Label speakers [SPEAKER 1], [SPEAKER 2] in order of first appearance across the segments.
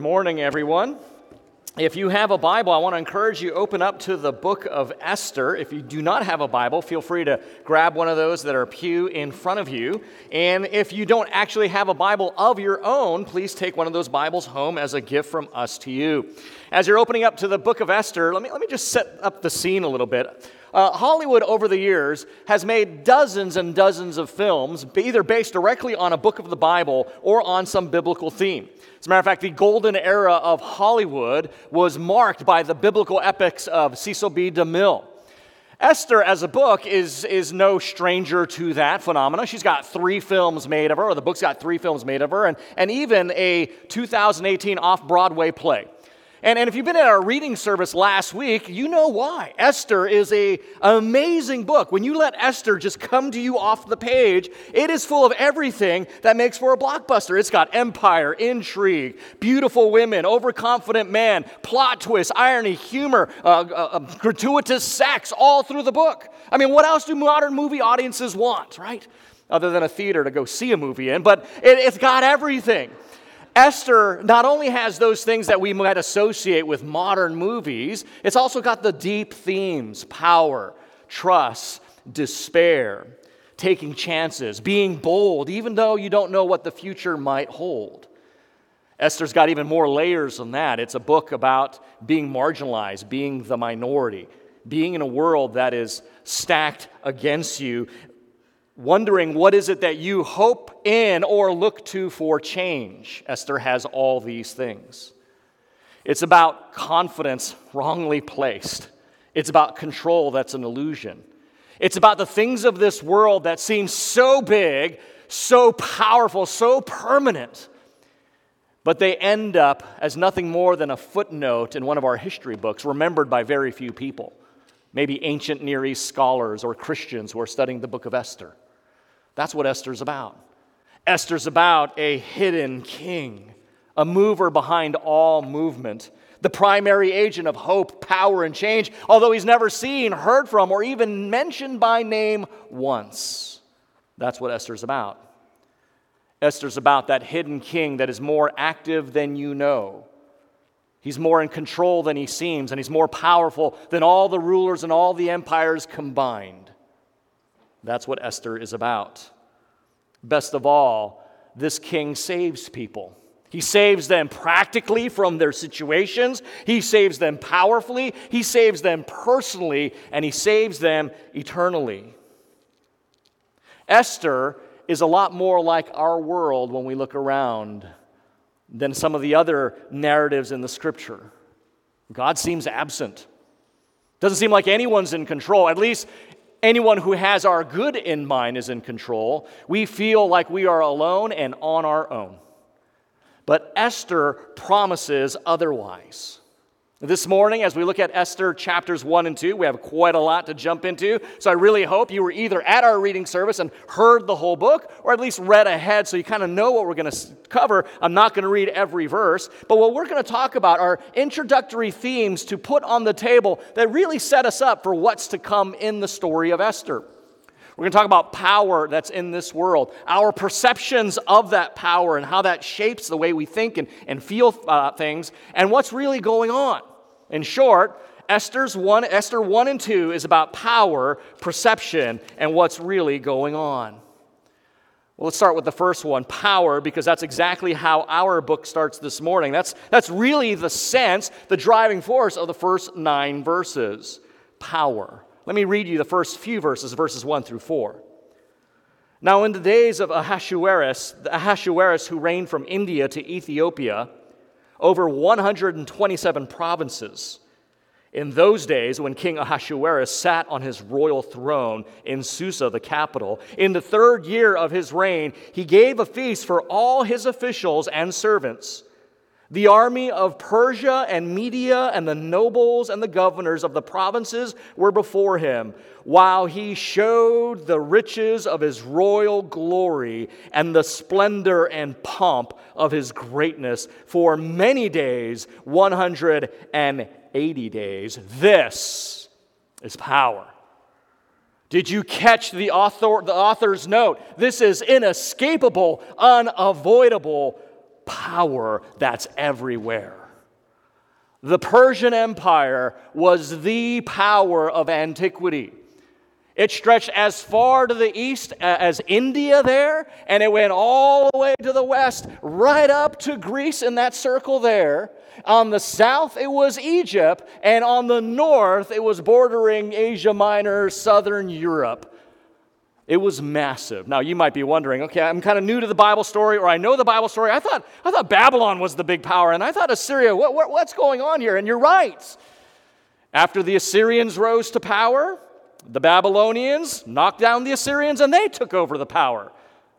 [SPEAKER 1] Morning, everyone. If you have a Bible, I want to encourage you open up to the book of Esther. If you do not have a Bible, feel free to grab one of those that are pew in front of you. And if you don't actually have a Bible of your own, please take one of those Bibles home as a gift from us to you. As you're opening up to the book of Esther, let me, let me just set up the scene a little bit. Uh, Hollywood, over the years, has made dozens and dozens of films, either based directly on a book of the Bible or on some biblical theme. As a matter of fact, the golden era of Hollywood was marked by the biblical epics of Cecil B. DeMille. Esther, as a book, is, is no stranger to that phenomenon. She's got three films made of her, or the book's got three films made of her, and, and even a 2018 off Broadway play. And, and if you've been at our reading service last week, you know why. Esther is a, an amazing book. When you let Esther just come to you off the page, it is full of everything that makes for a blockbuster. It's got empire, intrigue, beautiful women, overconfident man, plot twist, irony, humor, uh, uh, uh, gratuitous sex, all through the book. I mean, what else do modern movie audiences want, right? Other than a theater to go see a movie in, but it, it's got everything. Esther not only has those things that we might associate with modern movies, it's also got the deep themes power, trust, despair, taking chances, being bold, even though you don't know what the future might hold. Esther's got even more layers than that. It's a book about being marginalized, being the minority, being in a world that is stacked against you, wondering what is it that you hope in or look to for change. Esther has all these things. It's about confidence wrongly placed. It's about control that's an illusion. It's about the things of this world that seem so big, so powerful, so permanent, but they end up as nothing more than a footnote in one of our history books, remembered by very few people. Maybe ancient Near East scholars or Christians who are studying the book of Esther. That's what Esther's about. Esther's about a hidden king, a mover behind all movement, the primary agent of hope, power, and change, although he's never seen, heard from, or even mentioned by name once. That's what Esther's about. Esther's about that hidden king that is more active than you know. He's more in control than he seems, and he's more powerful than all the rulers and all the empires combined. That's what Esther is about. Best of all, this king saves people. He saves them practically from their situations. He saves them powerfully. He saves them personally. And he saves them eternally. Esther is a lot more like our world when we look around than some of the other narratives in the scripture. God seems absent. Doesn't seem like anyone's in control, at least anyone who has our good in mind is in control. We feel like we are alone and on our own. But Esther promises otherwise. This morning, as we look at Esther chapters 1 and 2, we have quite a lot to jump into. So I really hope you were either at our reading service and heard the whole book, or at least read ahead so you kind of know what we're going to cover. I'm not going to read every verse, but what we're going to talk about are introductory themes to put on the table that really set us up for what's to come in the story of Esther. We're going to talk about power that's in this world, our perceptions of that power and how that shapes the way we think and, and feel uh, things, and what's really going on. In short, Esther's 1, Esther 1 and 2 is about power, perception, and what's really going on. Well, let's start with the first one power, because that's exactly how our book starts this morning. That's, that's really the sense, the driving force of the first nine verses power. Let me read you the first few verses, verses 1 through 4. Now, in the days of Ahasuerus, the Ahasuerus who reigned from India to Ethiopia, over 127 provinces. In those days, when King Ahasuerus sat on his royal throne in Susa, the capital, in the third year of his reign, he gave a feast for all his officials and servants. The army of Persia and Media and the nobles and the governors of the provinces were before him, while he showed the riches of his royal glory and the splendor and pomp of his greatness for many days 180 days. This is power. Did you catch the, author, the author's note? This is inescapable, unavoidable power that's everywhere. The Persian Empire was the power of antiquity. It stretched as far to the east uh, as India there, and it went all the way to the west, right up to Greece in that circle there. On the south, it was Egypt, and on the north, it was bordering Asia Minor, southern Europe. It was massive. Now you might be wondering, okay, I'm kind of new to the Bible story, or I know the Bible story. I thought, I thought Babylon was the big power, and I thought Assyria. What, what, what's going on here? And you're right. After the Assyrians rose to power, the Babylonians knocked down the Assyrians, and they took over the power.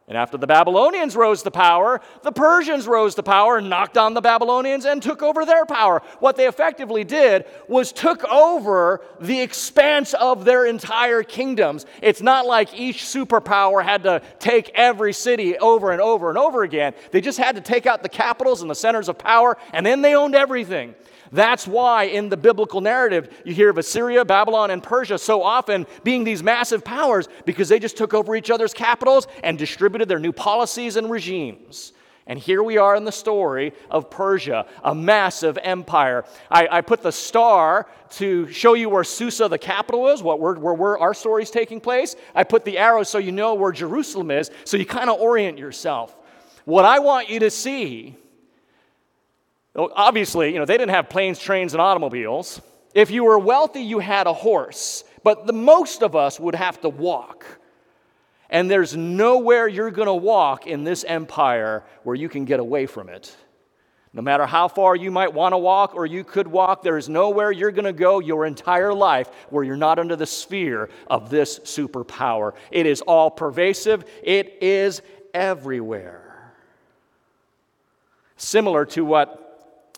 [SPEAKER 1] And after the Babylonians rose to power, the Persians rose to power knocked on the Babylonians and took over their power. What they effectively did was took over the expanse of their entire kingdoms. It's not like each superpower had to take every city over and over and over again. They just had to take out the capitals and the centers of power, and then they owned everything. That's why in the biblical narrative you hear of Assyria, Babylon, and Persia so often being these massive powers because they just took over each other's capitals and distributed their new policies and regimes. And here we are in the story of Persia, a massive empire. I, I put the star to show you where Susa, the capital, is, what where, where, our story is taking place. I put the arrow so you know where Jerusalem is, so you kind of orient yourself. What I want you to see Obviously, you know, they didn't have planes, trains, and automobiles. If you were wealthy, you had a horse, but the most of us would have to walk. And there's nowhere you're going to walk in this empire where you can get away from it. No matter how far you might want to walk or you could walk, there is nowhere you're going to go your entire life where you're not under the sphere of this superpower. It is all pervasive, it is everywhere. Similar to what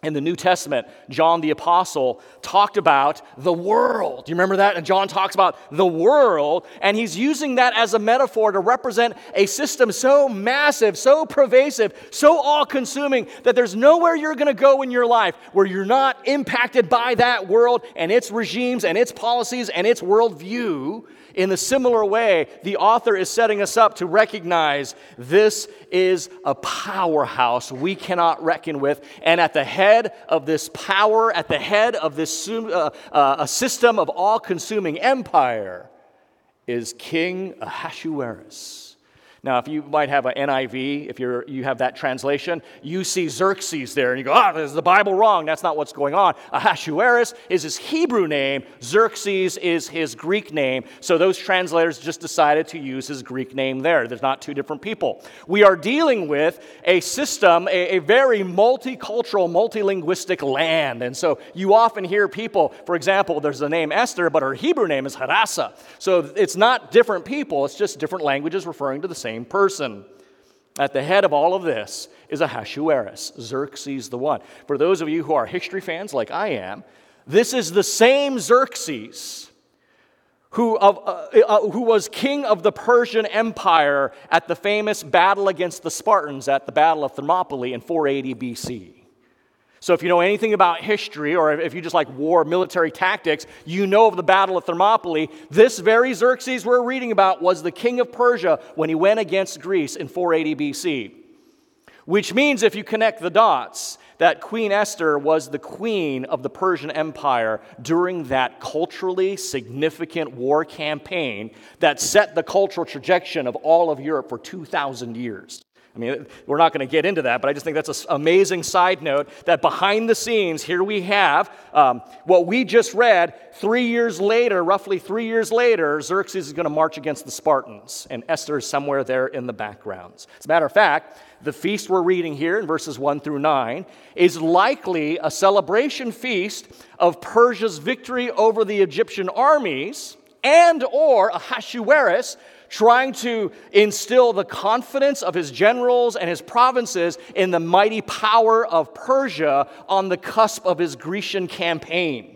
[SPEAKER 1] in the New Testament, John the Apostle talked about the world. Do you remember that? And John talks about the world, and he's using that as a metaphor to represent a system so massive, so pervasive, so all consuming that there's nowhere you're going to go in your life where you're not impacted by that world and its regimes and its policies and its worldview. In a similar way, the author is setting us up to recognize this is a powerhouse we cannot reckon with. And at the head of this power, at the head of this uh, uh, a system of all consuming empire, is King Ahasuerus. Now, if you might have an NIV, if you're, you have that translation, you see Xerxes there, and you go, ah, oh, is the Bible wrong? That's not what's going on. Ahasuerus is his Hebrew name, Xerxes is his Greek name. So those translators just decided to use his Greek name there. There's not two different people. We are dealing with a system, a, a very multicultural, multilinguistic land. And so you often hear people, for example, there's the name Esther, but her Hebrew name is Hadassah. So it's not different people, it's just different languages referring to the same same person. At the head of all of this is Ahasuerus, Xerxes the one. For those of you who are history fans like I am, this is the same Xerxes who, of, uh, uh, who was king of the Persian Empire at the famous battle against the Spartans at the Battle of Thermopylae in 480 BC. So, if you know anything about history, or if you just like war military tactics, you know of the Battle of Thermopylae. This very Xerxes we're reading about was the king of Persia when he went against Greece in 480 BC. Which means, if you connect the dots, that Queen Esther was the queen of the Persian Empire during that culturally significant war campaign that set the cultural trajectory of all of Europe for 2,000 years. I mean, we're not going to get into that, but I just think that's an amazing side note that behind the scenes, here we have um, what we just read. Three years later, roughly three years later, Xerxes is going to march against the Spartans, and Esther is somewhere there in the backgrounds. As a matter of fact, the feast we're reading here in verses 1 through 9 is likely a celebration feast of Persia's victory over the Egyptian armies and or Ahasuerus trying to instill the confidence of his generals and his provinces in the mighty power of Persia on the cusp of his Grecian campaign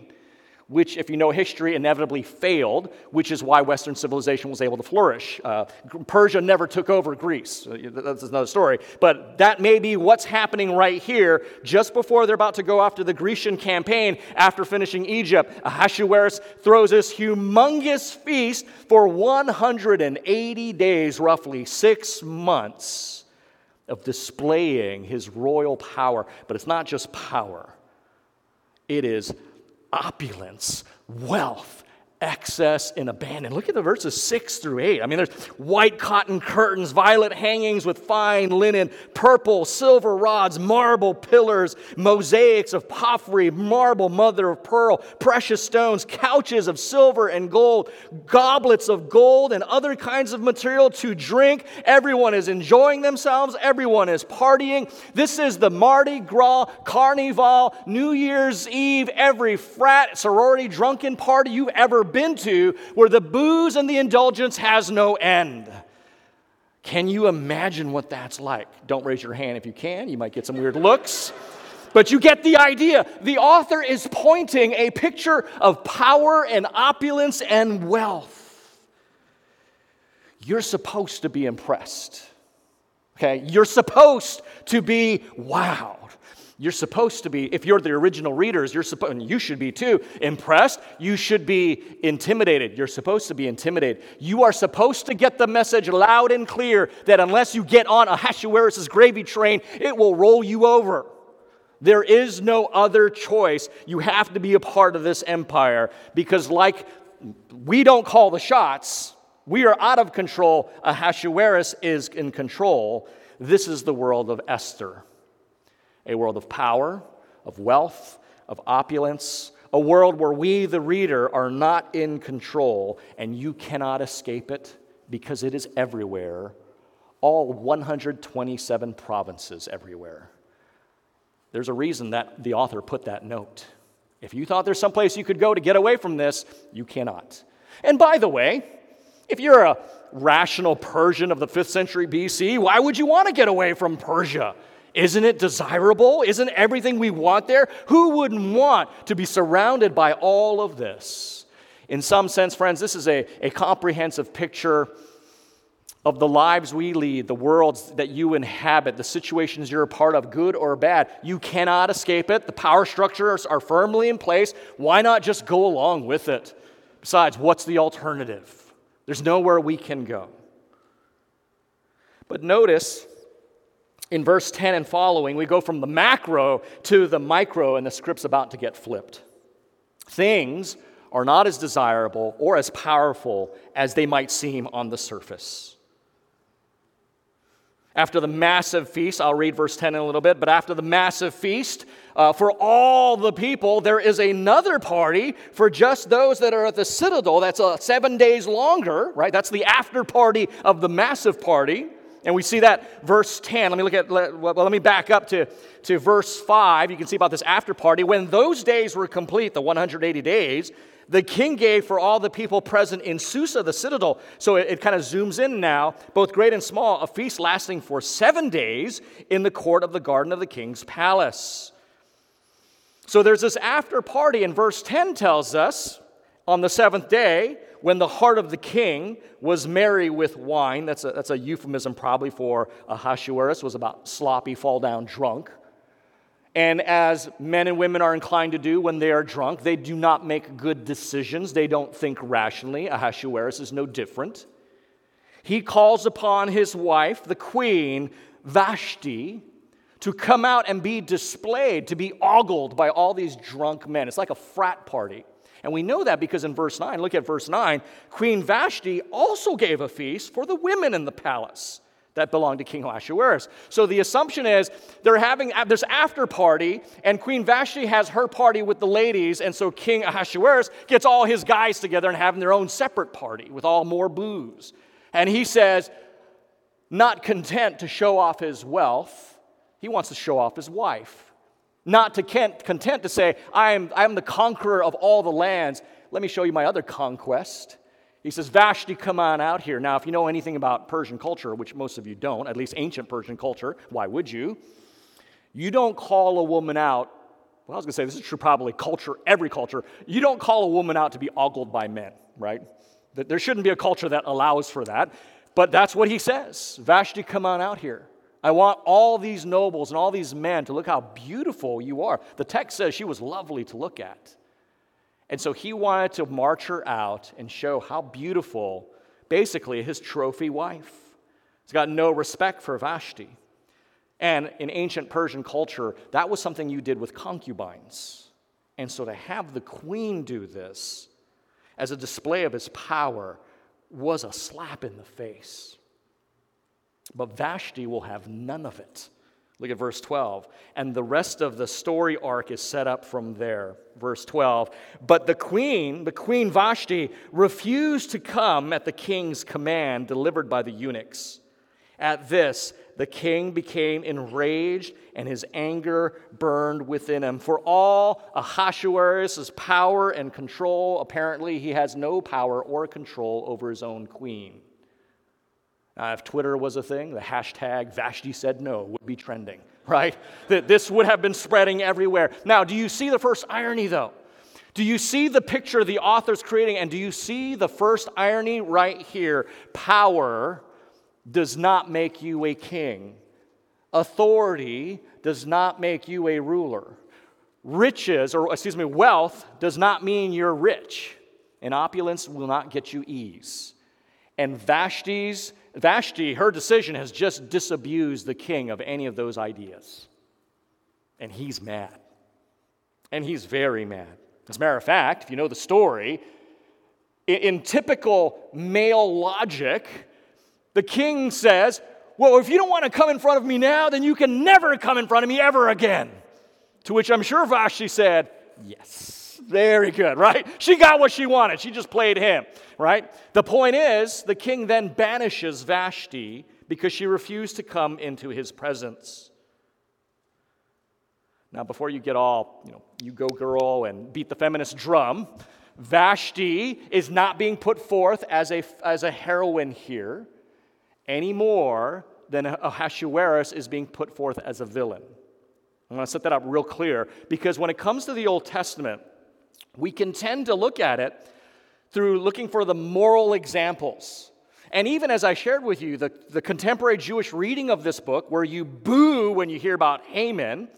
[SPEAKER 1] which, if you know history, inevitably failed, which is why Western civilization was able to flourish. Uh, Persia never took over Greece. Uh, that's another story. But that may be what's happening right here, just before they're about to go after the Grecian campaign after finishing Egypt. Ahasuerus throws this humongous feast for 180 days, roughly six months. of displaying his royal power. But it's not just power, it is opulence, wealth, excess and abandon. Look at the verses 6 through 8. I mean, there's white cotton curtains, violet hangings with fine linen, purple, silver rods, marble pillars, mosaics of porphyry, marble, mother of pearl, precious stones, couches of silver and gold, goblets of gold, and other kinds of material to drink. Everyone is enjoying themselves, everyone is partying. This is the Mardi Gras Carnival, New Year's Eve, every frat, sorority, drunken party you've ever been to where the booze and the indulgence has no end. Can you imagine what that's like? Don't raise your hand if you can, you might get some weird looks. But you get the idea. The author is pointing a picture of power and opulence and wealth. You're supposed to be impressed. Okay? You're supposed to be wow. You're supposed to be, if you're the original readers, you're supposed, and you should be too, impressed. You should be intimidated. You're supposed to be intimidated. You are supposed to get the message loud and clear that unless you get on Ahasuerus' gravy train, it will roll you over. There is no other choice. You have to be a part of this empire because, like we don't call the shots, we are out of control. Ahasuerus is in control. This is the world of Esther a world of power, of wealth, of opulence, a world where we, the reader, are not in control and you cannot escape it because it is everywhere, all 127 provinces everywhere. There's a reason that the author put that note. If you thought there's some place you could go to get away from this, you cannot. And by the way, if you're a rational Persian of the 5th century BC, why would you want to get away from Persia? Isn't it desirable? Isn't everything we want there? Who wouldn't want to be surrounded by all of this? In some sense, friends, this is a, a comprehensive picture of the lives we lead, the worlds that you inhabit, the situations you're a part of, good or bad. You cannot escape it. The power structures are firmly in place. Why not just go along with it? Besides, what's the alternative? There's nowhere we can go. But notice in verse 10 and following, we go from the macro to the micro, and the script's about to get flipped. Things are not as desirable or as powerful as they might seem on the surface. After the massive feast, I'll read verse 10 in a little bit, but after the massive feast, uh, for all the people, there is another party for just those that are at the citadel. That's uh, seven days longer, right? That's the after party of the massive party. And we see that verse 10. Let me look at, let, well, let me back up to, to verse 5. You can see about this after party. When those days were complete, the 180 days, the king gave for all the people present in Susa, the citadel. So it, it kind of zooms in now, both great and small, a feast lasting for seven days in the court of the garden of the king's palace. So there's this after party, and verse 10 tells us on the seventh day, when the heart of the king was merry with wine, that's a, that's a euphemism probably for Ahasuerus, was about sloppy, fall down drunk. And as men and women are inclined to do when they are drunk, they do not make good decisions. They don't think rationally. Ahasuerus is no different. He calls upon his wife, the queen, Vashti, to come out and be displayed, to be ogled by all these drunk men. It's like a frat party. And we know that because in verse 9, look at verse 9, Queen Vashti also gave a feast for the women in the palace that belonged to King Ahasuerus. So the assumption is they're having this after party, and Queen Vashti has her party with the ladies, and so King Ahasuerus gets all his guys together and having their own separate party with all more booze. And he says, not content to show off his wealth, he wants to show off his wife not to content to say, I am, I am the conqueror of all the lands. Let me show you my other conquest. He says, Vashti, come on out here. Now, if you know anything about Persian culture, which most of you don't, at least ancient Persian culture, why would you? You don't call a woman out. Well, I was going to say, this is true probably culture, every culture. You don't call a woman out to be ogled by men, right? There shouldn't be a culture that allows for that. But that's what he says. Vashti, come on out here. I want all these nobles and all these men to look how beautiful you are. The text says she was lovely to look at. And so he wanted to march her out and show how beautiful, basically, his trophy wife. He's got no respect for Vashti. And in ancient Persian culture, that was something you did with concubines. And so to have the queen do this as a display of his power was a slap in the face. But Vashti will have none of it. Look at verse 12. And the rest of the story arc is set up from there. Verse 12. But the queen, the queen Vashti, refused to come at the king's command delivered by the eunuchs. At this, the king became enraged and his anger burned within him. For all Ahasuerus' power and control, apparently he has no power or control over his own queen. Now, if Twitter was a thing, the hashtag Vashti said no would be trending, right? That this would have been spreading everywhere. Now, do you see the first irony, though? Do you see the picture the author's creating? And do you see the first irony right here? Power does not make you a king, authority does not make you a ruler. Riches, or excuse me, wealth does not mean you're rich, and opulence will not get you ease. And Vashti's Vashti, her decision has just disabused the king of any of those ideas. And he's mad. And he's very mad. As a matter of fact, if you know the story, in, typical male logic, the king says, Well, if you don't want to come in front of me now, then you can never come in front of me ever again. To which I'm sure Vashti said, Yes. Very good, right? She got what she wanted. She just played him, right? The point is, the king then banishes Vashti because she refused to come into his presence. Now, before you get all, you know, you go girl and beat the feminist drum, Vashti is not being put forth as a, as a heroine here any more than Ahasuerus is being put forth as a villain. I want to set that up real clear because when it comes to the Old Testament, we can tend to look at it through looking for the moral examples. And even as I shared with you, the, the contemporary Jewish reading of this book, where you boo when you hear about Haman,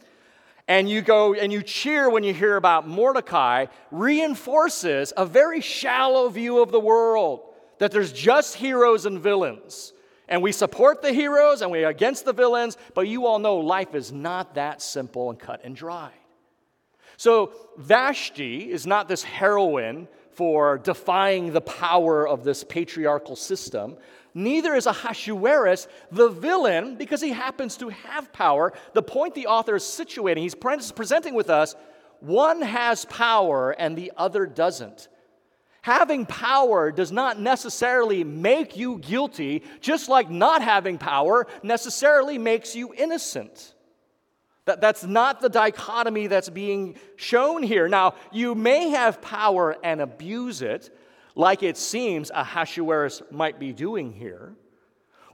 [SPEAKER 1] and you go and you cheer when you hear about Mordecai, reinforces a very shallow view of the world that there's just heroes and villains. And we support the heroes and we're against the villains, but you all know life is not that simple and cut and dry. So Vashti is not this heroine for defying the power of this patriarchal system. Neither is Ahasuerus the villain because he happens to have power. The point the author is situating, he's presenting with us one has power and the other doesn't. Having power does not necessarily make you guilty, just like not having power necessarily makes you innocent. That, that's not the dichotomy that's being shown here. Now, you may have power and abuse it, like it seems Ahasuerus might be doing here,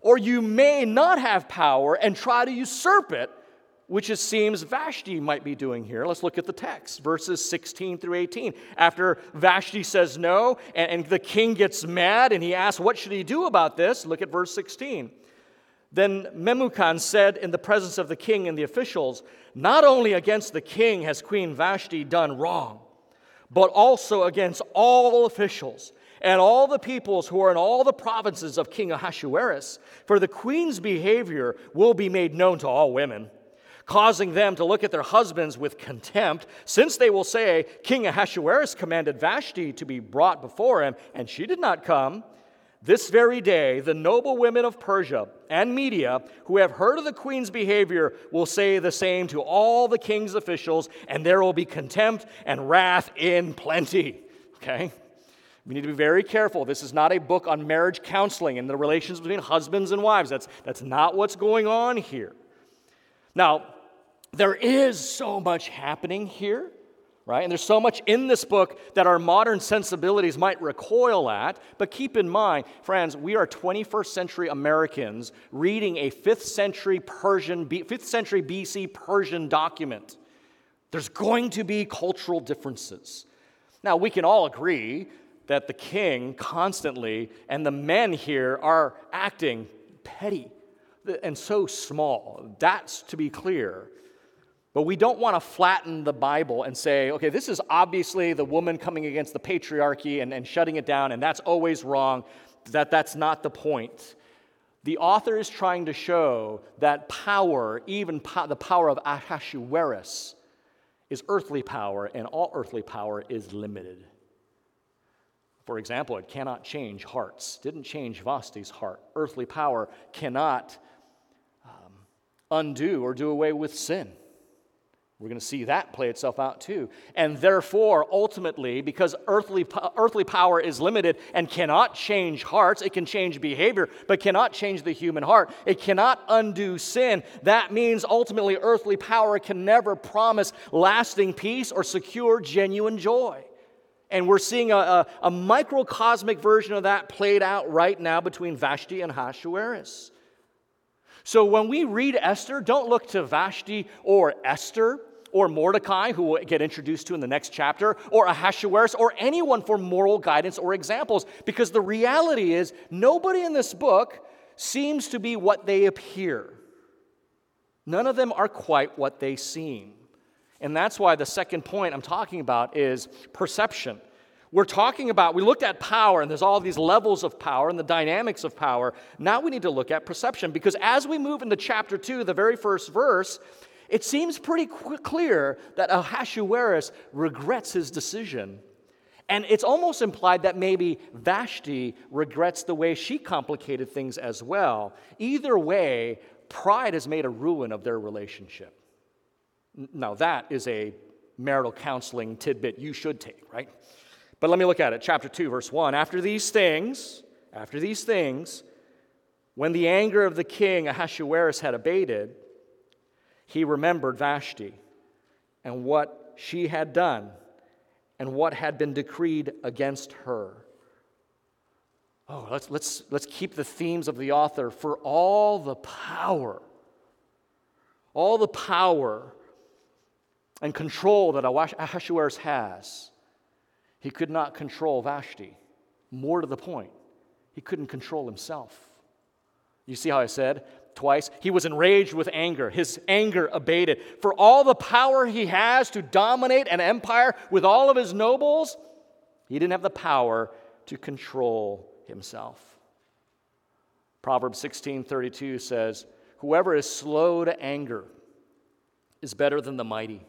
[SPEAKER 1] or you may not have power and try to usurp it, which it seems Vashti might be doing here. Let's look at the text, verses 16 through 18. After Vashti says no, and, and the king gets mad and he asks, What should he do about this? Look at verse 16. Then Memucan said in the presence of the king and the officials, Not only against the king has Queen Vashti done wrong, but also against all officials and all the peoples who are in all the provinces of King Ahasuerus, for the queen's behavior will be made known to all women, causing them to look at their husbands with contempt, since they will say, King Ahasuerus commanded Vashti to be brought before him, and she did not come. This very day, the noble women of Persia and Media who have heard of the queen's behavior will say the same to all the king's officials, and there will be contempt and wrath in plenty. Okay? We need to be very careful. This is not a book on marriage counseling and the relations between husbands and wives. That's, that's not what's going on here. Now, there is so much happening here right? And there's so much in this book that our modern sensibilities might recoil at. But keep in mind, friends, we are 21st century Americans reading a 5th century Persian, 5th century BC Persian document. There's going to be cultural differences. Now, we can all agree that the king constantly and the men here are acting petty and so small. That's to be clear. But we don't want to flatten the Bible and say, okay, this is obviously the woman coming against the patriarchy and, and shutting it down, and that's always wrong. That, that's not the point. The author is trying to show that power, even po- the power of Ahasuerus, is earthly power, and all earthly power is limited. For example, it cannot change hearts. Didn't change Vashti's heart. Earthly power cannot um, undo or do away with sin. We're going to see that play itself out too. And therefore, ultimately, because earthly, earthly power is limited and cannot change hearts, it can change behavior, but cannot change the human heart. It cannot undo sin. That means ultimately, earthly power can never promise lasting peace or secure genuine joy. And we're seeing a, a, a microcosmic version of that played out right now between Vashti and Ahasuerus. So when we read Esther, don't look to Vashti or Esther or Mordecai, who we'll get introduced to in the next chapter, or Ahasuerus, or anyone for moral guidance or examples, because the reality is nobody in this book seems to be what they appear. None of them are quite what they seem. And that's why the second point I'm talking about is perception. We're talking about, we looked at power, and there's all these levels of power and the dynamics of power. Now we need to look at perception because as we move into chapter 2, the very first verse, it seems pretty clear that Ahasuerus regrets his decision. And it's almost implied that maybe Vashti regrets the way she complicated things as well. Either way, pride has made a ruin of their relationship. Now, that is a marital counseling tidbit you should take, right? But let me look at it. Chapter 2, verse 1. After these things, after these things, when the anger of the king Ahasuerus had abated, he remembered Vashti and what she had done and what had been decreed against her. Oh, let's, let's, let's keep the themes of the author for all the power, all the power and control that Ahasuerus has he could not control Vashti. More to the point, he couldn't control himself. You see how I said twice? He was enraged with anger. His anger abated. For all the power he has to dominate an empire with all of his nobles, he didn't have the power to control himself. Proverbs 16:32 says, "Whoever is slow to anger is better than the mighty,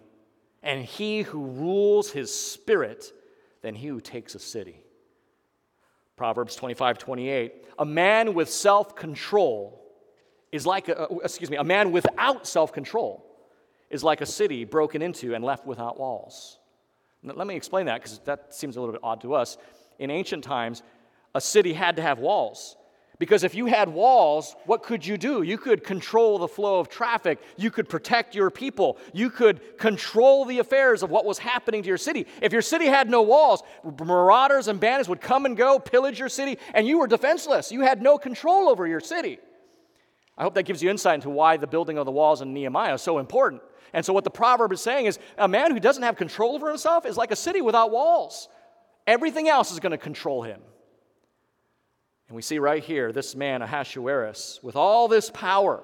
[SPEAKER 1] and he who rules his spirit than he who takes a city. Proverbs 25, 28. A man with self control is like, a, uh, excuse me, a man without self control is like a city broken into and left without walls. Let me explain that because that seems a little bit odd to us. In ancient times, a city had to have walls. Because if you had walls, what could you do? You could control the flow of traffic. You could protect your people. You could control the affairs of what was happening to your city. If your city had no walls, marauders and bandits would come and go, pillage your city, and you were defenseless. You had no control over your city. I hope that gives you insight into why the building of the walls in Nehemiah is so important. And so, what the proverb is saying is a man who doesn't have control over himself is like a city without walls. Everything else is going to control him. And we see right here this man, Ahasuerus, with all this power,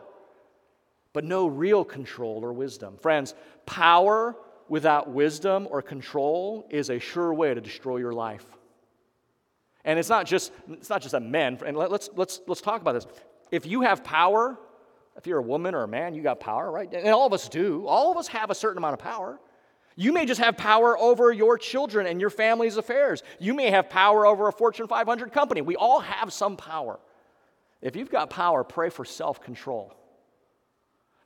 [SPEAKER 1] but no real control or wisdom. Friends, power without wisdom or control is a sure way to destroy your life. And it's not just, it's not just a men, and let's, let's, let's talk about this. If you have power, if you're a woman or a man, you got power, right? And all of us do. All of us have a certain amount of power. You may just have power over your children and your family's affairs. You may have power over a Fortune 500 company. We all have some power. If you've got power, pray for self control,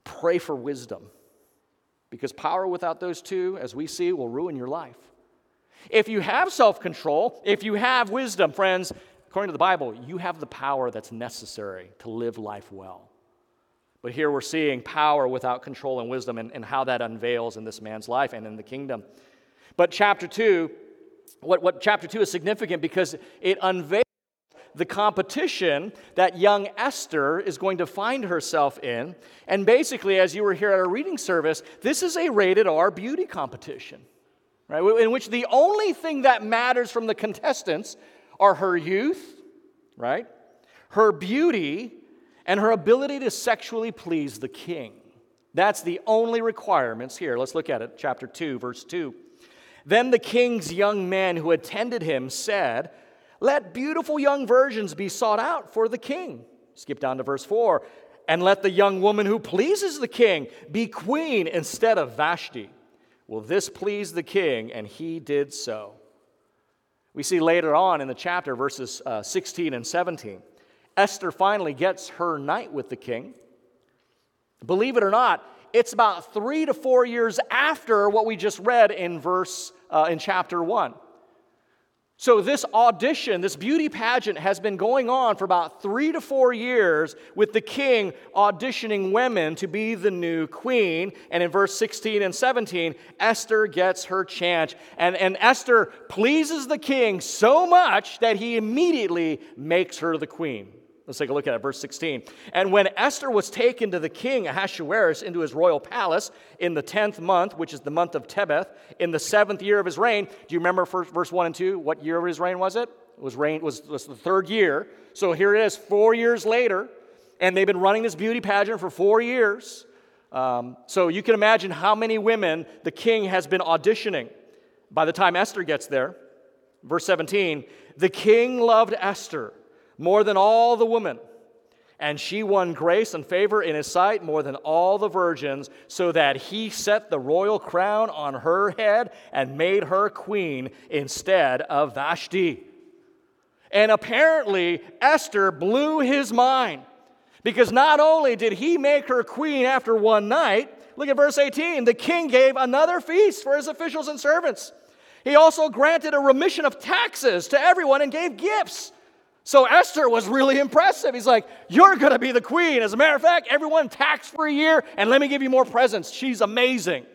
[SPEAKER 1] pray for wisdom. Because power without those two, as we see, will ruin your life. If you have self control, if you have wisdom, friends, according to the Bible, you have the power that's necessary to live life well. But here we're seeing power without control and wisdom and, and how that unveils in this man's life and in the kingdom. But chapter 2, what, what chapter 2 is significant because it unveils the competition that young Esther is going to find herself in. And basically, as you were here at our reading service, this is a rated R beauty competition, right? In which the only thing that matters from the contestants are her youth, right? Her beauty and her ability to sexually please the king. That's the only requirements here. Let's look at it, chapter 2, verse 2. Then the king's young men who attended him said, Let beautiful young virgins be sought out for the king. Skip down to verse 4. And let the young woman who pleases the king be queen instead of Vashti. Will this please the king? And he did so. We see later on in the chapter, verses uh, 16 and 17, Esther finally gets her night with the king. Believe it or not, it's about three to four years after what we just read in verse uh, in chapter 1. So, this audition, this beauty pageant, has been going on for about three to four years with the king auditioning women to be the new queen. And in verse 16 and 17, Esther gets her chance. And, and Esther pleases the king so much that he immediately makes her the queen. Let's take a look at it, verse 16. And when Esther was taken to the king Ahasuerus into his royal palace in the 10th month, which is the month of Tebeth, in the seventh year of his reign, do you remember first, verse 1 and 2? What year of his reign was it? It was, reign, was, was the third year. So here it is, four years later, and they've been running this beauty pageant for four years. Um, so you can imagine how many women the king has been auditioning by the time Esther gets there. Verse 17 The king loved Esther more than all the women. And she won grace and favor in his sight more than all the virgins, so that he set the royal crown on her head and made her queen instead of Vashti. And apparently, Esther blew his mind because not only did he make her queen after one night, look at verse 18, the king gave another feast for his officials and servants. He also granted a remission of taxes to everyone and gave gifts. So Esther was really impressive. He's like, You're going to be the queen. As a matter of fact, everyone taxed for a year, and let me give you more presents. She's amazing.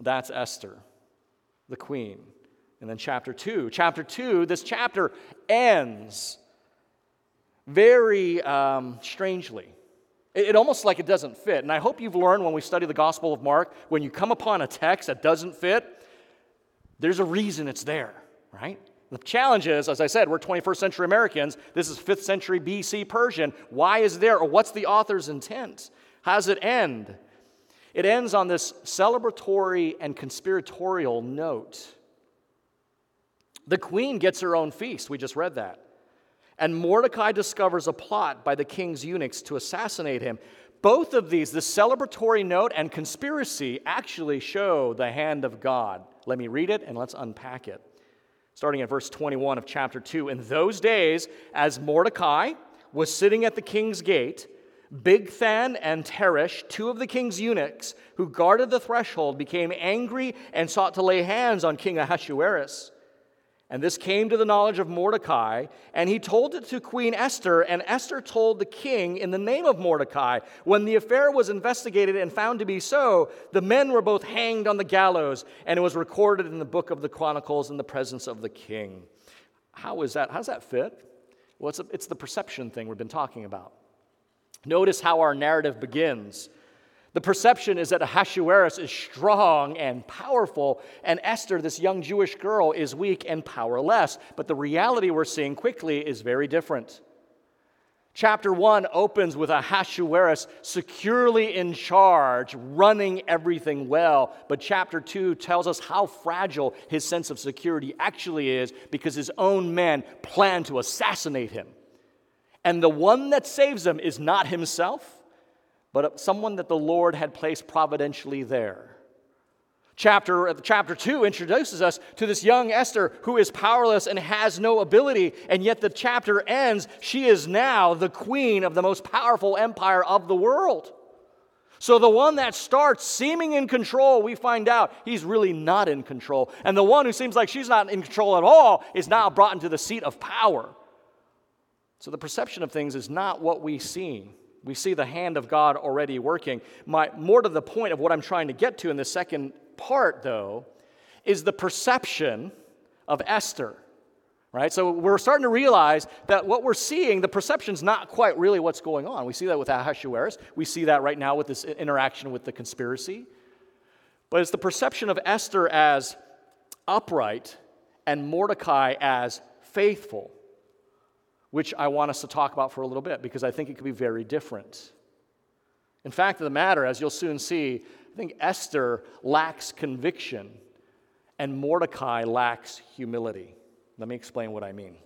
[SPEAKER 1] That's Esther, the queen. And then chapter two. Chapter two, this chapter ends very um, strangely. It, it almost like it doesn't fit. And I hope you've learned when we study the Gospel of Mark, when you come upon a text that doesn't fit, there's a reason it's there, right? The challenge is, as I said, we're 21st century Americans. This is 5th century BC Persian. Why is there, or what's the author's intent? How does it end? It ends on this celebratory and conspiratorial note. The queen gets her own feast. We just read that. And Mordecai discovers a plot by the king's eunuchs to assassinate him. Both of these, the celebratory note and conspiracy, actually show the hand of God. Let me read it and let's unpack it starting at verse 21 of chapter 2. In those days, as Mordecai was sitting at the king's gate, Bigthan and Teresh, two of the king's eunuchs who guarded the threshold, became angry and sought to lay hands on King Ahasuerus. And this came to the knowledge of Mordecai, and he told it to Queen Esther, and Esther told the king in the name of Mordecai. When the affair was investigated and found to be so, the men were both hanged on the gallows, and it was recorded in the book of the Chronicles in the presence of the king. How is that? How does that fit? Well, it's, a, it's the perception thing we've been talking about. Notice how our narrative begins. The perception is that Ahasuerus is strong and powerful, and Esther, this young Jewish girl, is weak and powerless. But the reality we're seeing quickly is very different. Chapter 1 opens with Ahasuerus securely in charge, running everything well. But chapter 2 tells us how fragile his sense of security actually is because his own men plan to assassinate him. And the one that saves him is not himself but someone that the Lord had placed providentially there. Chapter, chapter 2 introduces us to this young Esther who is powerless and has no ability, and yet the chapter ends. She is now the queen of the most powerful empire of the world. So, the one that starts seeming in control, we find out he's really not in control. And the one who seems like she's not in control at all is now brought into the seat of power. So, the perception of things is not what we see. We see the hand of God already working. My, more to the point of what I'm trying to get to in the second part, though, is the perception of Esther. Right? So we're starting to realize that what we're seeing, the perception is not quite really what's going on. We see that with Ahasuerus. We see that right now with this interaction with the conspiracy. But it's the perception of Esther as upright and Mordecai as faithful which I want us to talk about for a little bit because I think it could be very different. In fact of the matter, as you'll soon see, I think Esther lacks conviction and Mordecai lacks humility. Let me explain what I mean.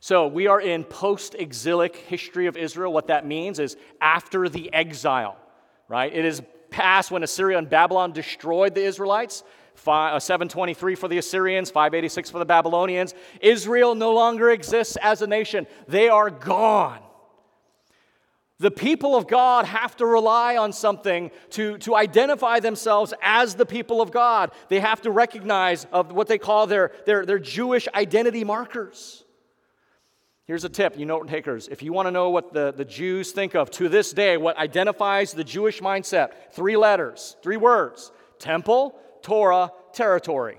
[SPEAKER 1] So we are in post exilic history of Israel. What that means is after the exile, right? It is past when Assyria and Babylon destroyed the Israelites. Uh, 723 for the Assyrians, 586 for the Babylonians. Israel no longer exists as a nation, they are gone. The people of God have to rely on something to, to identify themselves as the people of God. They have to recognize of what they call their, their, their Jewish identity markers. Here's a tip, you note takers. If you want to know what the, the Jews think of to this day, what identifies the Jewish mindset, three letters, three words temple, Torah, territory.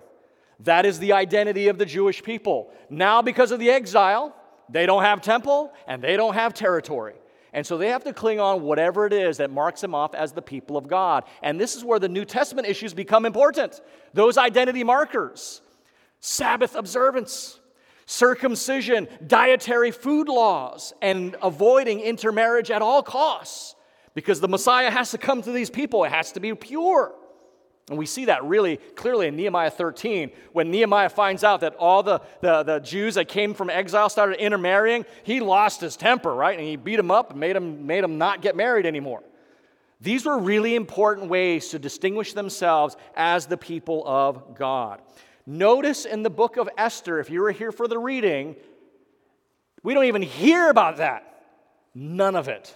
[SPEAKER 1] That is the identity of the Jewish people. Now, because of the exile, they don't have temple and they don't have territory. And so they have to cling on whatever it is that marks them off as the people of God. And this is where the New Testament issues become important those identity markers Sabbath observance, circumcision, dietary food laws, and avoiding intermarriage at all costs. Because the Messiah has to come to these people, it has to be pure. And we see that really clearly in Nehemiah 13. When Nehemiah finds out that all the, the, the, Jews that came from exile started intermarrying, he lost his temper, right? And he beat them up and made them, made them not get married anymore. These were really important ways to distinguish themselves as the people of God. Notice in the book of Esther, if you were here for the reading, we don't even hear about that. None of it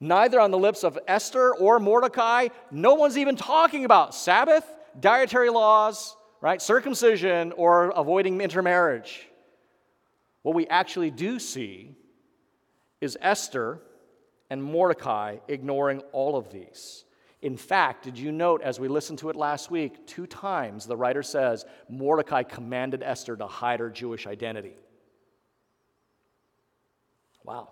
[SPEAKER 1] neither on the lips of Esther or Mordecai. No one's even talking about Sabbath, dietary laws, right? Circumcision or avoiding intermarriage. What we actually do see is Esther and Mordecai ignoring all of these. In fact, did you note as we listened to it last week, two times the writer says Mordecai commanded Esther to hide her Jewish identity? Wow.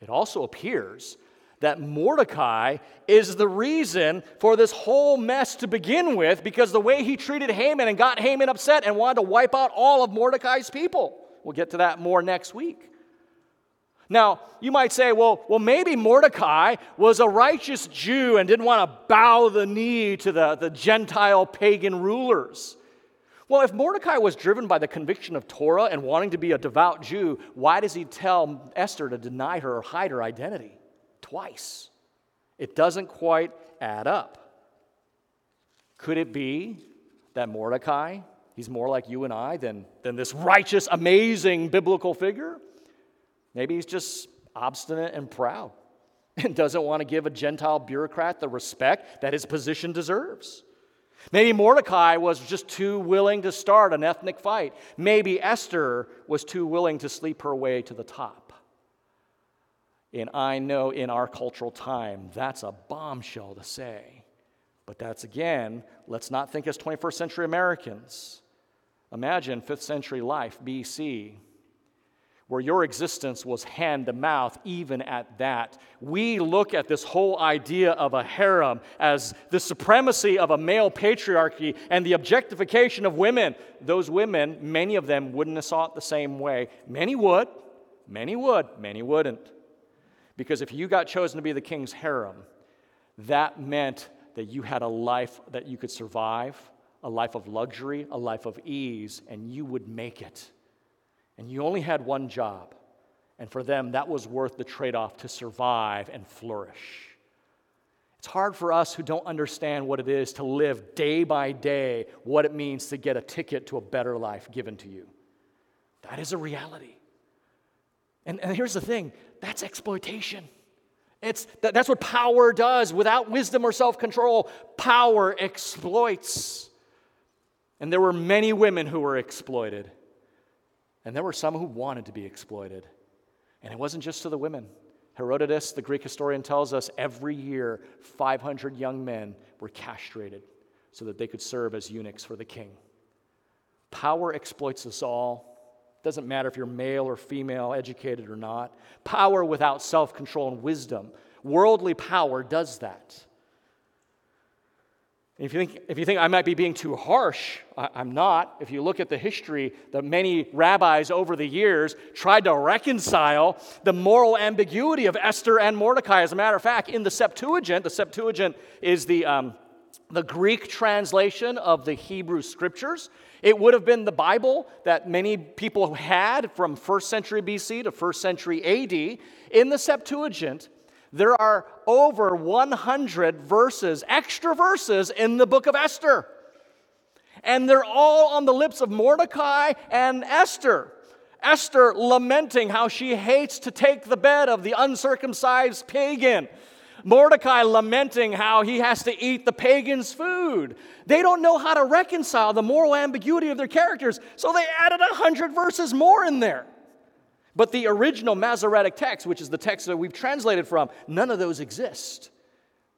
[SPEAKER 1] It also appears that Mordecai is the reason for this whole mess to begin with because the way he treated Haman and got Haman upset and wanted to wipe out all of Mordecai's people. We'll get to that more next week. Now, you might say, well, well, maybe Mordecai was a righteous Jew and didn't want to bow the knee to the, the Gentile pagan rulers. Well, if Mordecai was driven by the conviction of Torah and wanting to be a devout Jew, why does he tell Esther to deny her or hide her identity? Twice. It doesn't quite add up. Could it be that Mordecai, he's more like you and I than, than this righteous, amazing biblical figure? Maybe he's just obstinate and proud and doesn't want to give a Gentile bureaucrat the respect that his position deserves. Maybe Mordecai was just too willing to start an ethnic fight. Maybe Esther was too willing to sleep her way to the top. And I know in our cultural time, that's a bombshell to say. But that's again, let's not think as 21st century Americans. Imagine 5th century life, BC, where your existence was hand to mouth, even at that. We look at this whole idea of a harem as the supremacy of a male patriarchy and the objectification of women. Those women, many of them wouldn't have saw it the same way. Many would, many would, many wouldn't. Because if you got chosen to be the king's harem, that meant that you had a life that you could survive, a life of luxury, a life of ease, and you would make it. And you only had one job. And for them, that was worth the trade off to survive and flourish. It's hard for us who don't understand what it is to live day by day, what it means to get a ticket to a better life given to you. That is a reality. And, and here's the thing that's exploitation. It's, that, that's what power does. Without wisdom or self control, power exploits. And there were many women who were exploited. And there were some who wanted to be exploited. And it wasn't just to the women. Herodotus, the Greek historian, tells us every year 500 young men were castrated so that they could serve as eunuchs for the king. Power exploits us all. Doesn't matter if you're male or female, educated or not. Power without self control and wisdom. Worldly power does that. If you, think, if you think I might be being too harsh, I, I'm not. If you look at the history, the many rabbis over the years tried to reconcile the moral ambiguity of Esther and Mordecai. As a matter of fact, in the Septuagint, the Septuagint is the, um, the Greek translation of the Hebrew scriptures. It would have been the Bible that many people had from 1st century BC to 1st century AD. In the Septuagint, there are over 100 verses, extra verses in the book of Esther. And they're all on the lips of Mordecai and Esther. Esther lamenting how she hates to take the bed of the uncircumcised pagan. Mordecai lamenting how he has to eat the pagan's food. They don't know how to reconcile the moral ambiguity of their characters, so they added a hundred verses more in there. But the original Masoretic text, which is the text that we've translated from, none of those exist.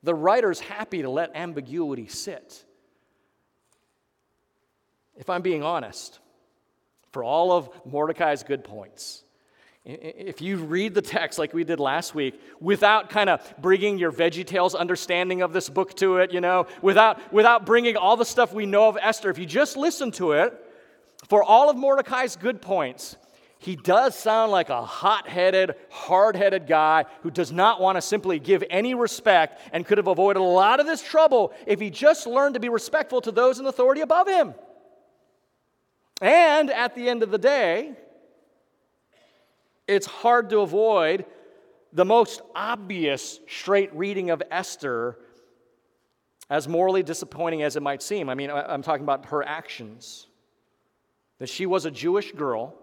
[SPEAKER 1] The writer's happy to let ambiguity sit. If I'm being honest, for all of Mordecai's good points, if you read the text like we did last week, without kind of bringing your VeggieTales understanding of this book to it, you know, without, without bringing all the stuff we know of Esther, if you just listen to it, for all of Mordecai's good points, he does sound like a hot headed, hard headed guy who does not want to simply give any respect and could have avoided a lot of this trouble if he just learned to be respectful to those in authority above him. And at the end of the day, it's hard to avoid the most obvious straight reading of Esther, as morally disappointing as it might seem. I mean, I'm talking about her actions. That she was a Jewish girl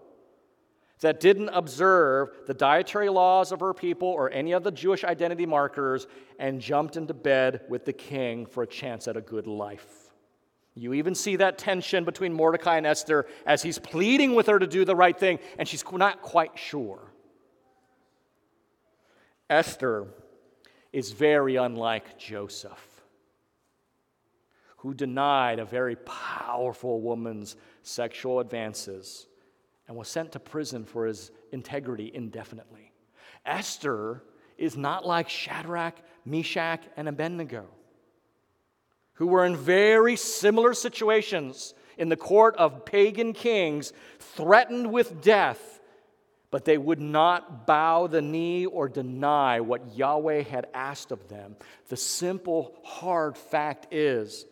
[SPEAKER 1] that didn't observe the dietary laws of her people or any of the Jewish identity markers and jumped into bed with the king for a chance at a good life. You even see that tension between Mordecai and Esther as he's pleading with her to do the right thing, and she's not quite sure. Esther is very unlike Joseph, who denied a very powerful woman's sexual advances and was sent to prison for his integrity indefinitely. Esther is not like Shadrach, Meshach, and Abednego who were in very similar situations in the court of pagan kings, threatened with death, but they would not bow the knee or deny what Yahweh had asked of them. The simple, hard fact is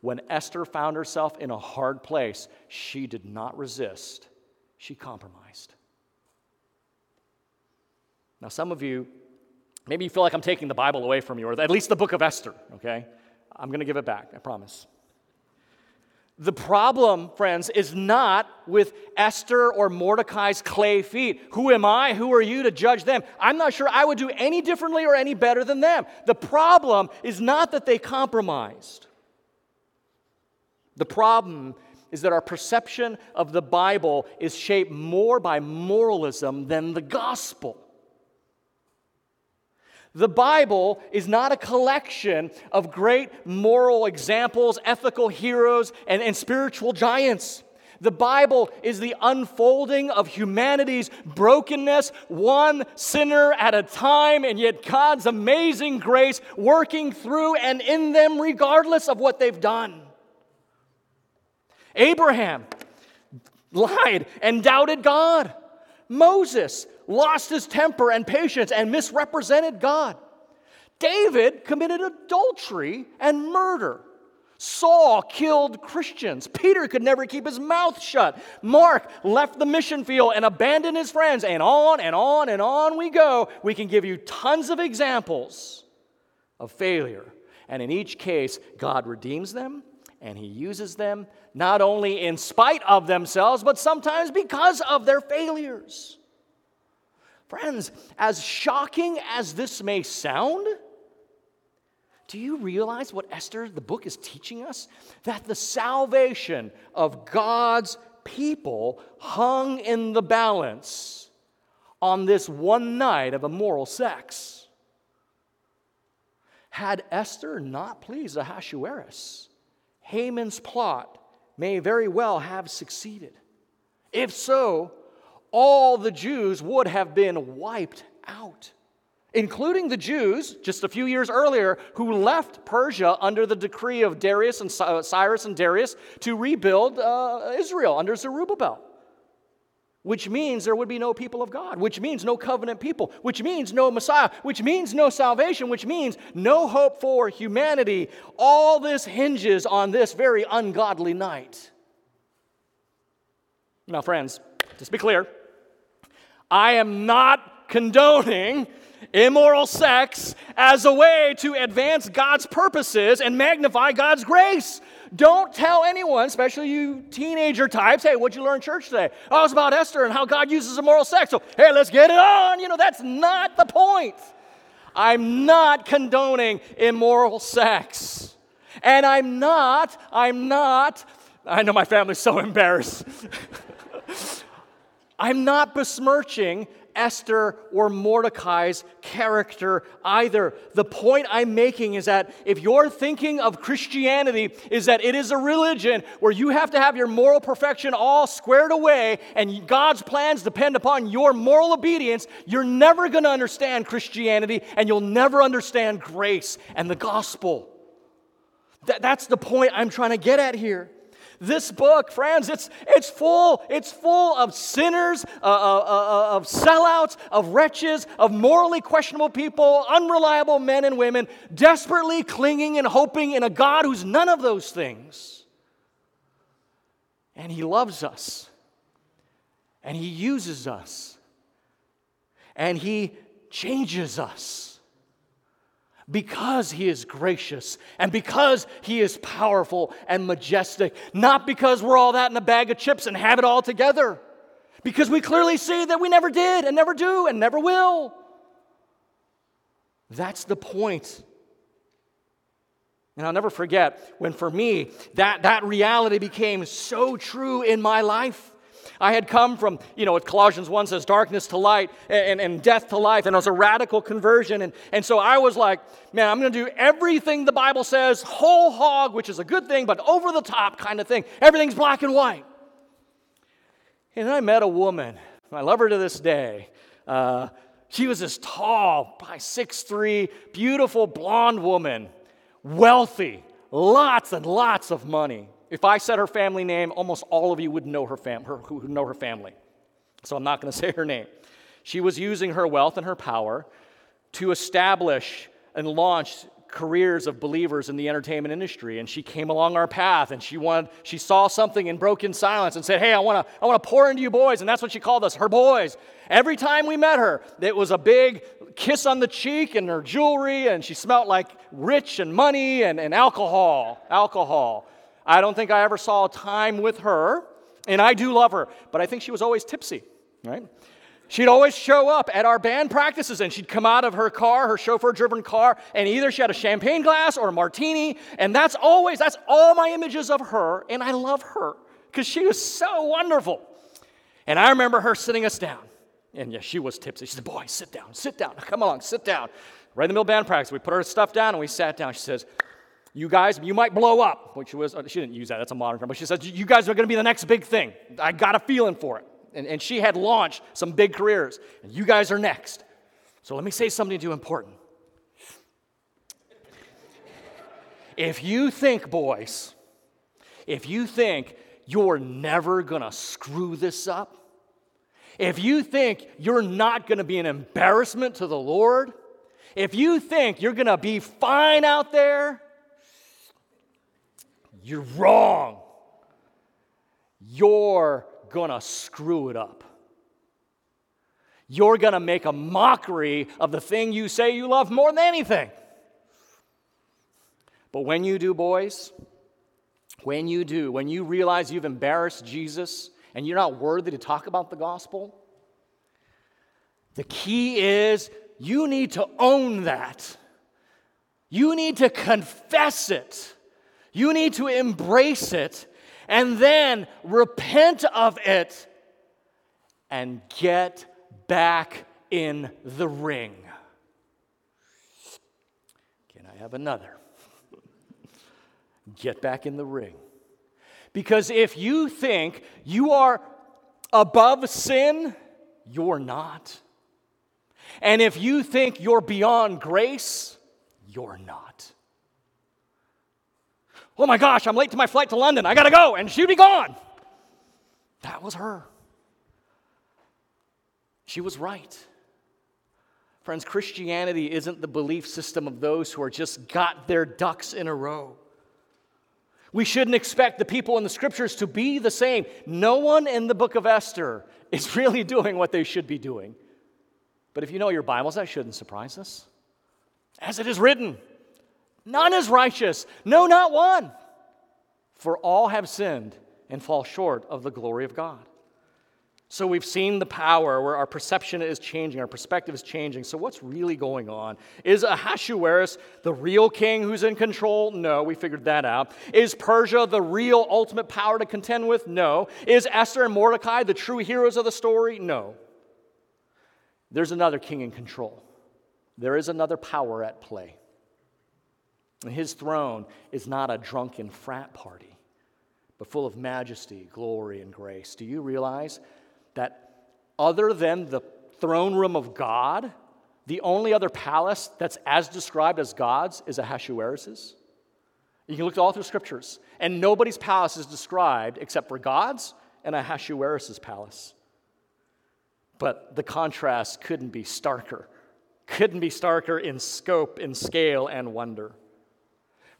[SPEAKER 1] when Esther found herself in a hard place, she did not resist, she compromised. Now, some of you, maybe you feel like I'm taking the Bible away from you, or at least the book of Esther, okay? I'm going to give it back, I promise. The problem, friends, is not with Esther or Mordecai's clay feet. Who am I? Who are you to judge them? I'm not sure I would do any differently or any better than them. The problem is not that they compromised. The problem is that our perception of the Bible is shaped more by moralism than the gospel. The Bible is not a collection of great moral examples, ethical heroes, and, and spiritual giants. The Bible is the unfolding of humanity's brokenness, one sinner at a time, and yet God's amazing grace working through and in them regardless of what they've done. Abraham lied and doubted God. Moses lost his temper and patience and misrepresented God. David committed adultery and murder. Saul killed Christians. Peter could never keep his mouth shut. Mark left the mission field and abandoned his friends. And on and on and on we go. We can give you tons of examples of failure. And in each case, God redeems them and he uses them not only in spite of themselves, but sometimes because of their failures. Friends, as shocking as this may sound, do you realize what Esther, the book, is teaching us? That the salvation of God's people hung in the balance on this one night of immoral sex. Had Esther not pleased Ahasuerus, Haman's plot may very well have succeeded. If so, all the Jews would have been wiped out, including the Jews just a few years earlier who left Persia under the decree of Darius and uh, Cyrus and Darius to rebuild uh, Israel under Zerubbabel. which means there would be no people of God, which means no covenant people, which means no Messiah, which means no salvation, which means no hope for humanity. All this hinges on this very ungodly night. Now, friends, just be clear I am not condoning immoral sex as a way to advance God's purposes and magnify God's grace. Don't tell anyone, especially you teenager types, hey, what'd you learn church today? Oh, it's about Esther and how God uses immoral sex. So, hey, let's get it on. You know, that's not the point. I'm not condoning immoral sex. And I'm not, I'm not, I know my family's so embarrassed. I'm not besmirching Esther or Mordecai's character either. The point I'm making is that if you're thinking of Christianity is that it is a religion where you have to have your moral perfection all squared away and God's plans depend upon your moral obedience, you're never going to understand Christianity and you'll never understand grace and the gospel. that's the point I'm trying to get at here. This book, friends, it's, it's full. It's full of sinners, uh, uh, uh, of sellouts, of wretches, of morally questionable people, unreliable men and women, desperately clinging and hoping in a God who's none of those things. And He loves us, and He uses us, and He changes us because he is gracious and because he is powerful and majestic, not because we're all that in a bag of chips and have it all together, because we clearly see that we never did and never do and never will. That's the point. And I'll never forget when, for me, that, that reality became so true in my life. I had come from, you know, what Colossians 1 says darkness to light and, and death to life, and it was a radical conversion. And, and so I was like, man, I'm going to do everything the Bible says, whole hog, which is a good thing, but over the top kind of thing. Everything's black and white. And I met a woman, I love her to this day. Uh, she was this tall, by 6'3, beautiful blonde woman, wealthy, lots and lots of money. If I said her family name, almost all of you would know her, fam- her who know her family. So I'm not going to say her name. She was using her wealth and her power to establish and launch careers of believers in the entertainment industry and she came along our path and she wanted she saw something and broke in silence and said hey i want to i want to pour into you boys and that's what she called us her boys every time we met her it was a big kiss on the cheek and her jewelry and she smelled like rich and money and, and alcohol alcohol I don't think I ever saw a time with her, and I do love her, but I think she was always tipsy, right? She'd always show up at our band practices and she'd come out of her car, her chauffeur driven car, and either she had a champagne glass or a martini. And that's always, that's all my images of her. And I love her because she was so wonderful. And I remember her sitting us down. And yes, she was tipsy. She said, Boy, sit down, sit down. Come along, sit down. Right in the middle of band practice, we put her stuff down and we sat down. She says, you guys, you might blow up, which was, uh, she didn't use that, that's a modern term, but she said, you guys are going to be the next big thing. I got a feeling for it. And, and she had launched some big careers, and you guys are next. So let me say something to you important. if you think, boys, if you think you're never going to screw this up, if you think you're not going to be an embarrassment to the Lord, if you think you're going to be fine out there, you're wrong. You're going to screw it up. You're going to make a mockery of the thing you say you love more than anything. But when you do, boys, when you do, when you realize you've embarrassed Jesus and you're not worthy to talk about the gospel, the key is you need to own that. You need to confess it. You need to embrace it and then repent of it and get back in the ring. Can I have another? get back in the ring. Because if you think you are above sin, you're not. And if you think you're beyond grace, you're not oh my gosh, I'm late to my flight to London. I got to go. And she'd be gone. That was her. She was right. Friends, Christianity isn't the belief system of those who are just got their ducks in a row. We shouldn't expect the people in the scriptures to be the same. No one in the book of Esther is really doing what they should be doing. But if you know your Bibles, that shouldn't surprise us. As it is written, none is righteous, no, not one. For all have sinned and fall short of the glory of God. So we've seen the power where our perception is changing, our perspective is changing. So what's really going on? Is Ahasuerus the real king who's in control? No, we figured that out. Is Persia the real ultimate power to contend with? No. Is Esther and Mordecai the true heroes of the story? No. There's another king in control. There is another power at play. And his throne is not a drunken frat party, but full of majesty, glory, and grace. Do you realize that other than the throne room of God, the only other palace that's as described as God's is Ahasuerus's? You can look all through scriptures, and nobody's palace is described except for God's and Ahasuerus's palace. But the contrast couldn't be starker, couldn't be starker in scope, in scale, and wonder.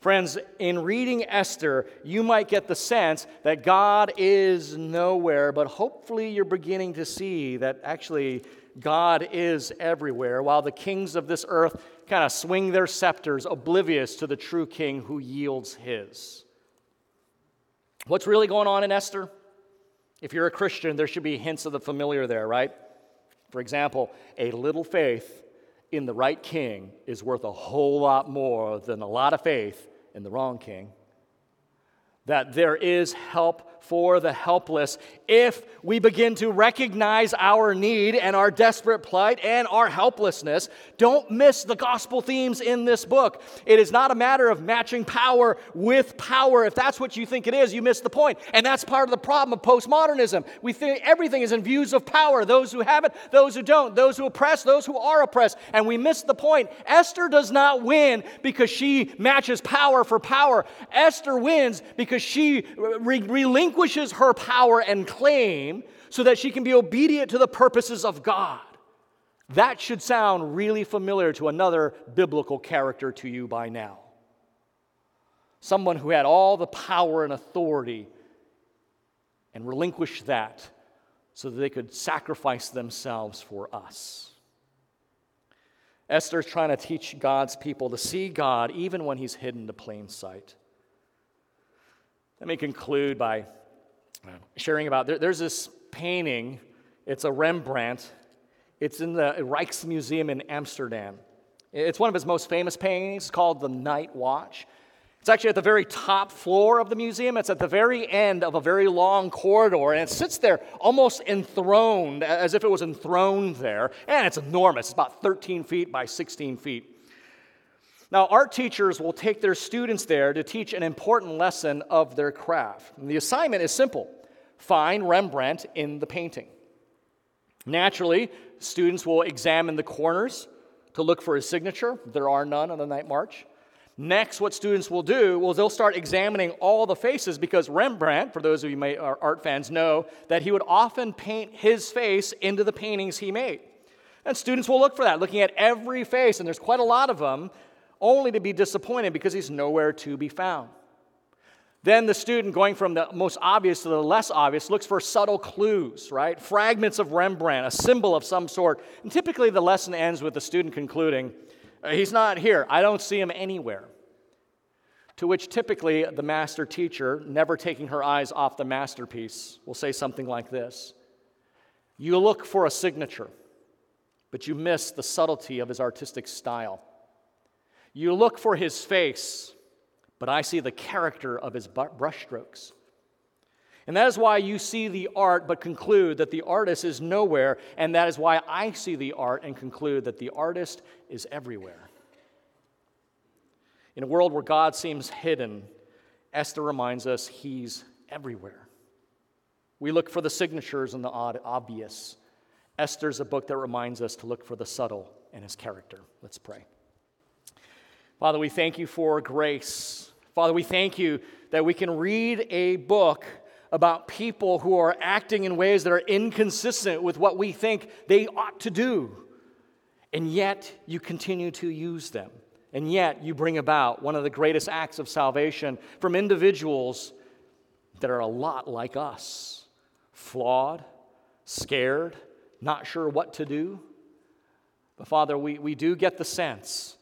[SPEAKER 1] Friends, in reading Esther, you might get the sense that God is nowhere, but hopefully you're beginning to see that actually God is everywhere, while the kings of this earth kind of swing their scepters, oblivious to the true king who yields his. What's really going on in Esther? If you're a Christian, there should be hints of the familiar there, right? For example, a little faith in the right king is worth a whole lot more than a lot of faith in the wrong king. That there is help for the helpless if we begin to recognize our need and our desperate plight and our helplessness. Don't miss the gospel themes in this book. It is not a matter of matching power with power. If that's what you think it is, you miss the point. And that's part of the problem of postmodernism. We think everything is in views of power those who have it, those who don't, those who oppress, those who are oppressed. And we miss the point. Esther does not win because she matches power for power. Esther wins because she re- relinquishes relinquishes her power and claim so that she can be obedient to the purposes of God. That should sound really familiar to another biblical character to you by now. Someone who had all the power and authority and relinquished that so that they could sacrifice themselves for us. Esther is trying to teach God's people to see God even when he's hidden to plain sight. Let me conclude by sharing about there, there's this painting, it's a Rembrandt. It's in the Rijksmuseum in Amsterdam. It's one of his most famous paintings called The Night Watch. It's actually at the very top floor of the museum. It's at the very end of a very long corridor, and it sits there almost enthroned, as if it was enthroned there. And it's enormous. It's about 13 feet by 16 feet. Now, art teachers will take their students there to teach an important lesson of their craft. And the assignment is simple find Rembrandt in the painting. Naturally, students will examine the corners to look for his signature. There are none on the night march. Next, what students will do well, they'll start examining all the faces because Rembrandt, for those of you who are art fans, know that he would often paint his face into the paintings he made. And students will look for that, looking at every face, and there's quite a lot of them, only to be disappointed because he's nowhere to be found. Then the student, going from the most obvious to the less obvious, looks for subtle clues, right? Fragments of Rembrandt, a symbol of some sort. And typically the lesson ends with the student concluding, uh, He's not here. I don't see him anywhere. To which typically the master teacher, never taking her eyes off the masterpiece, will say something like this You look for a signature, but you miss the subtlety of his artistic style. You look for his face, but I see the character of his brushstrokes. And that is why you see the art but conclude that the artist is nowhere, and that is why I see the art and conclude that the artist is everywhere. In a world where God seems hidden, Esther reminds us he's everywhere. We look for the signatures and the odd, obvious. Esther's a book that reminds us to look for the subtle and his character. Let's pray. Father, we thank you for grace. Father, we thank you that we can read a book about people who are acting in ways that are inconsistent with what we think they ought to do. And yet you continue to use them. And yet you bring about one of the greatest acts of salvation from individuals that are a lot like us flawed, scared, not sure what to do. But Father, we, we do get the sense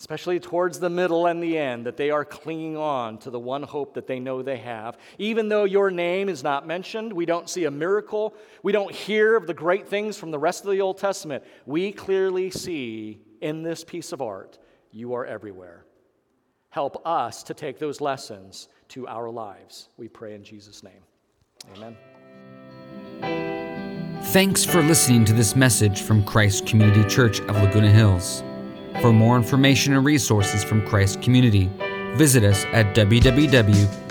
[SPEAKER 1] especially towards the middle and the end, that they are clinging on to the one hope that they know they have. Even though your name is not mentioned, we don't see a miracle, we don't hear of the great things from the rest of the Old Testament, we clearly see in this piece of art, you are everywhere. Help us to take those lessons to our lives. We pray in Jesus' name. Amen.
[SPEAKER 2] Thanks for listening to this message from Christ Community Church of Laguna Hills. For more information and resources from Christ Community, visit us at www.ccclh.org.